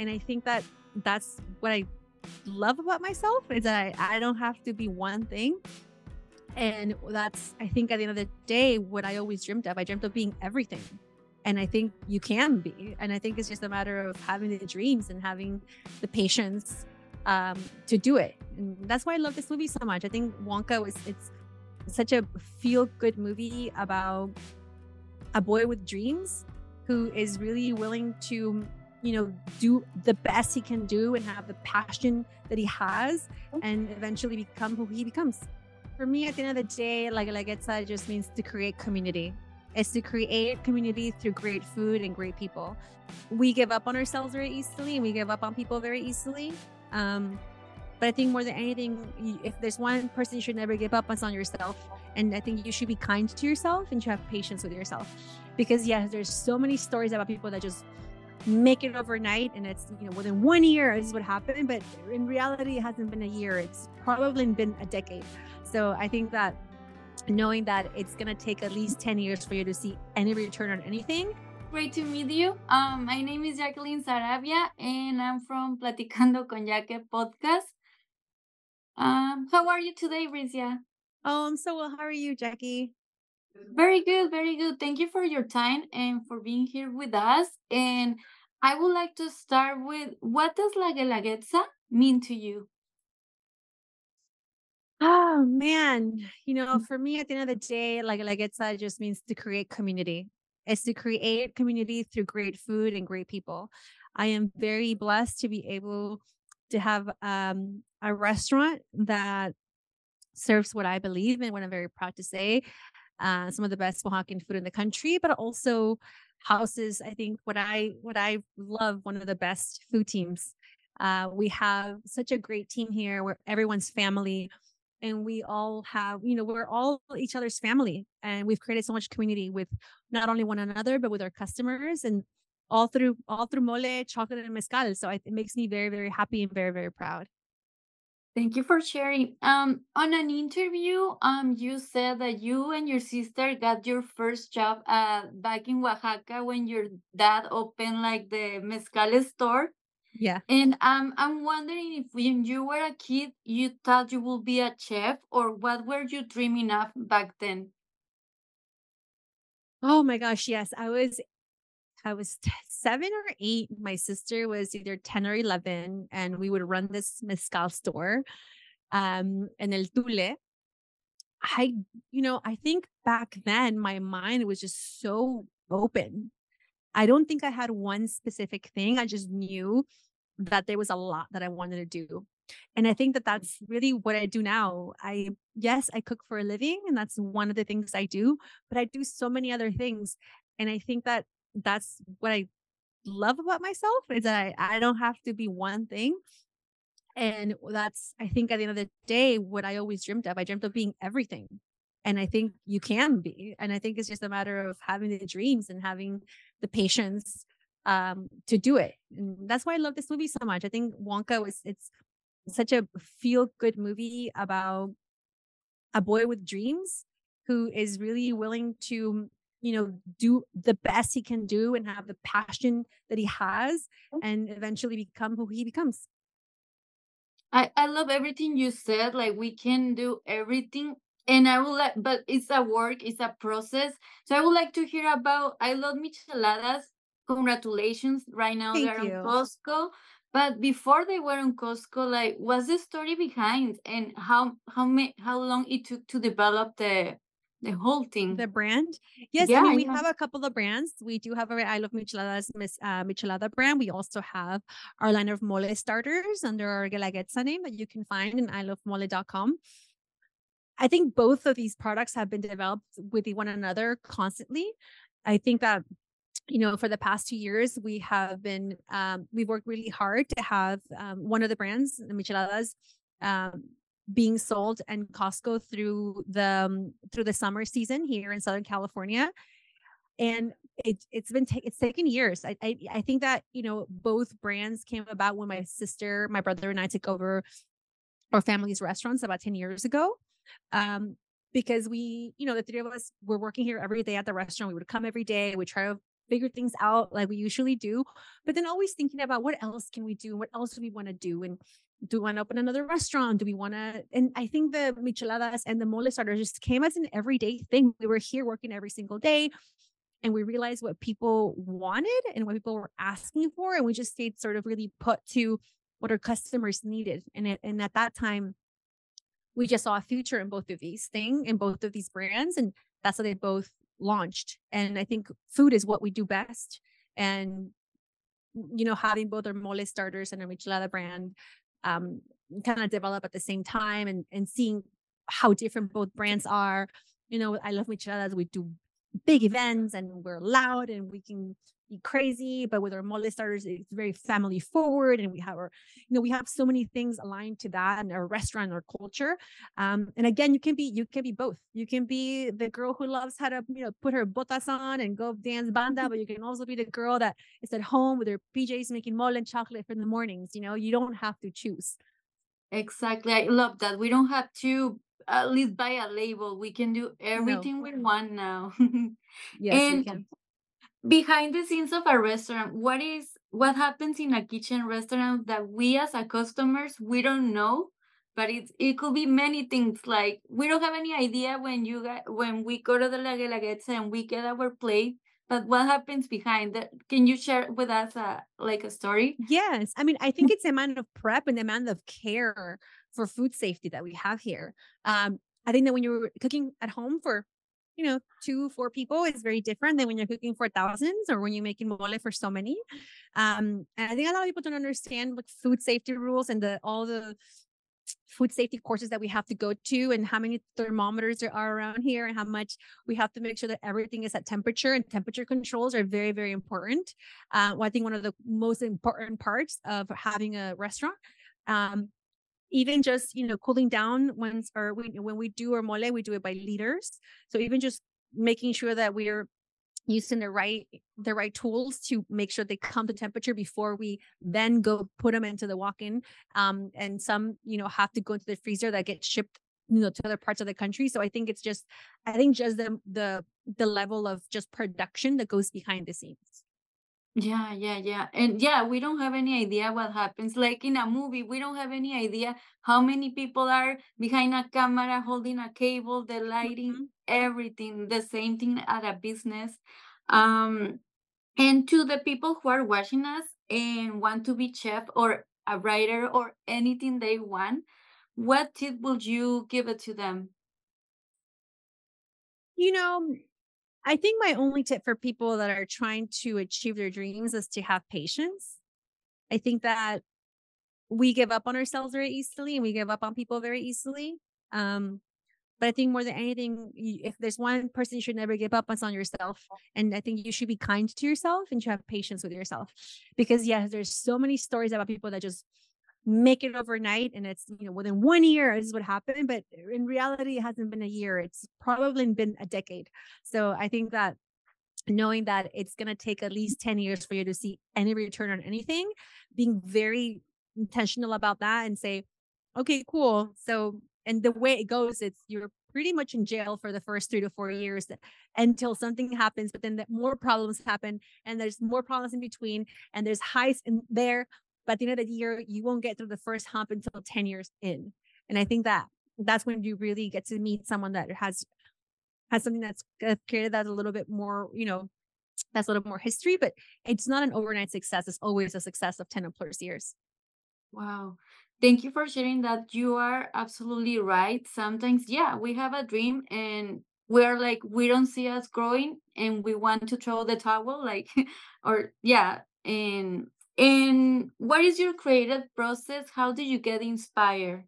And I think that that's what I love about myself is that I, I don't have to be one thing. And that's, I think at the end of the day, what I always dreamed of. I dreamt of being everything. And I think you can be. And I think it's just a matter of having the dreams and having the patience um, to do it. And that's why I love this movie so much. I think Wonka was, it's such a feel good movie about a boy with dreams who is really willing to you know do the best he can do and have the passion that he has and eventually become who he becomes. For me at the end of the day like like it said just means to create community. Is to create community through great food and great people. We give up on ourselves very easily and we give up on people very easily. Um, but i think more than anything if there's one person you should never give up on it's on yourself. And i think you should be kind to yourself and you have patience with yourself. Because yes there's so many stories about people that just make it overnight and it's you know within one year this is what happened but in reality it hasn't been a year. It's probably been a decade. So i think that knowing that it's going to take at least 10 years for you to see any return on anything. Great to meet you. Um, my name is jacqueline sarabia and i'm from platicando con Jacque podcast. Um, how are you today Bricia? Oh i'm so well. How are you jackie very good, very good. Thank you for your time and for being here with us. And I would like to start with what does La Guelaguetza mean to you? Oh man, you know, for me at the end of the day, La Guelaguetza just means to create community. It's to create community through great food and great people. I am very blessed to be able to have um, a restaurant that serves what I believe in, what I'm very proud to say uh, some of the best Oaxacan food in the country, but also houses. I think what I what I love one of the best food teams. Uh, we have such a great team here where everyone's family and we all have you know we're all each other's family and we've created so much community with not only one another but with our customers and all through all through mole chocolate and mezcal so it makes me very very happy and very very proud Thank you for sharing. Um, on an interview, um, you said that you and your sister got your first job uh back in Oaxaca when your dad opened like the mezcal store. Yeah. And um, I'm wondering if when you were a kid, you thought you would be a chef, or what were you dreaming of back then? Oh my gosh, yes. I was I was t- seven or eight. My sister was either 10 or 11, and we would run this mezcal store um, in El Tule. I, you know, I think back then my mind was just so open. I don't think I had one specific thing. I just knew that there was a lot that I wanted to do. And I think that that's really what I do now. I, yes, I cook for a living, and that's one of the things I do, but I do so many other things. And I think that that's what I love about myself is that I, I don't have to be one thing. And that's, I think at the end of the day, what I always dreamed of. I dreamt of being everything. And I think you can be. And I think it's just a matter of having the dreams and having the patience um, to do it. And that's why I love this movie so much. I think Wonka was, it's such a feel good movie about a boy with dreams who is really willing to you know do the best he can do and have the passion that he has mm. and eventually become who he becomes I, I love everything you said. Like we can do everything. And I would like, but it's a work, it's a process. So I would like to hear about I love micheladas. Congratulations. Right now Thank they're you. on Costco. But before they were on Costco, like what's the story behind and how how ma- how long it took to develop the the whole thing. the brand? Yes i Yeah, mean we yeah. have a couple of brands. We do have our i love micheladas Miss uh, michelada brand. We also have our line of mole starters under our Guelaguetza name that you can find in ilovemole.com i think both of these products have been developed with one another constantly. I think that you know for the past two years we have been um, we've worked really hard to have um, one of the brands the micheladas um, being sold in Costco through the um, through the summer season here in Southern California. And it it's been ta- it's taken years. I, I I think that you know both brands came about when my sister, my brother, and I took over our family's restaurants about ten years ago. Um, because we, you know, the three of us were working here every day at the restaurant. We would come every day. We try to figure things out like we usually do, but then always thinking about what else can we do? What else do we want to do? And do we want to open another restaurant? Do we want to? And I think the micheladas and the mole starter just came as an everyday thing. We were here working every single day and we realized what people wanted and what people were asking for. And we just stayed sort of really put to what our customers needed. And, it, and at that time, we just saw a future in both of these things, in both of these brands. And that's how they both launched. And I think food is what we do best. And, you know, having both our mole starters and our michelada brand um, kind of develop at the same time and, and seeing how different both brands are. You know, I love micheladas. We do big events and we're loud and we can be crazy but with our mole starters it's very family forward and we have our you know we have so many things aligned to that and our restaurant our culture. Um and again you can be you can be both. You can be the girl who loves how to you know put her botas on and go dance banda but you can also be the girl that is at home with her pjs making mole and chocolate for the mornings you know? You don't have to choose. Exactly. I love that. We don't have to at least buy a label. We can do everything no. we want now. yes, and behind the scenes of a restaurant, what is what happens in a kitchen restaurant that we as a customers we don't know, but it it could be many things. Like we don't have any idea when you get when we go to the La Guelaguetza and we get our plate. But what happens behind that? Can you share with us a like a story? Yes, I mean I think it's the amount of prep and the amount of care for food safety that we have here. Um, I think that when you're cooking at home for, you know, two, four people is very different than when you're cooking for thousands or when you're making mole for so many. Um, and I think a lot of people don't understand like food safety rules and the all the food safety courses that we have to go to and how many thermometers there are around here and how much we have to make sure that everything is at temperature and temperature controls are very very important uh, well, i think one of the most important parts of having a restaurant um, even just you know cooling down once or we, when we do our mole we do it by liters. So even just making sure that we're using the right the right tools to make sure they come to temperature before we then go put them into the walk-in. Um and some you know have to go into the freezer that get shipped you know to other parts of the country. So i think it's just i think just the the the level of just production that goes behind the scenes yeah, yeah, yeah. And yeah, we don't have any idea what happens. Like in a movie, we don't have any idea how many people are behind a camera holding a cable, the lighting, Mhm. everything. The same thing at a business. Um, and to the people who are watching us and want to be chef or a writer or anything they want, what tip would you give it to them? you know I think my only tip for people that are trying to achieve their dreams is to have patience. I think that we give up on ourselves very easily and we give up on people very easily. Um, but I think more than anything, if there's one person you should never give up, on, it's on yourself. And I think you should be kind to yourself and you have patience with yourself. Because yes, there's so many stories about people that just make it overnight and it's you know within one year this is what happened but in reality it hasn't been a year it's probably been a decade. So i think that knowing that it's going to take at least 10 years for you to see any return on anything being very intentional about that and say okay cool. So and the way it goes it's you're pretty much in jail for the first three to four years until something happens but then the more problems happen and there's more problems in between and there's highs in there but at the end of the year, you won't get through the first hump until 10 years in. And I think that that's when you really get to meet someone that has has something that's uh, created that's a little bit more, you know, that's a little more history, but it's not an overnight success. It's always a success of 10 plus years. Wow. Thank you for sharing that. You are absolutely right. Sometimes, yeah, we have a dream and we're like, we don't see us growing and we want to throw the towel, like, or yeah. And and what is your creative process? How do you get inspired?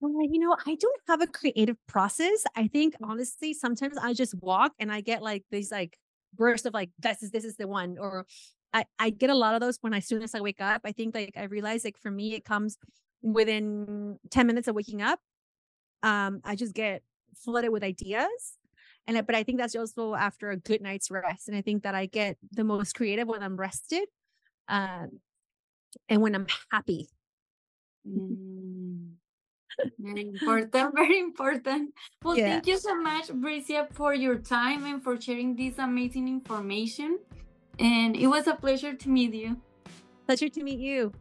Well, you know, I don't have a creative process. I think honestly, sometimes I just walk and I get like these like bursts of like this is this is the one, or I I get a lot of those when I, as soon as I wake up. I think like I realize like for me it comes within ten minutes of waking up. Um, I just get flooded with ideas and but I think that's also after a good night's rest. And I think that I get the most creative when I'm rested, um, and when I'm happy. Mm. Very important, very important. Well, Yeah. thank you so much, Bricia, for your time and for sharing this amazing information. And it was a pleasure to meet you. Pleasure to meet you.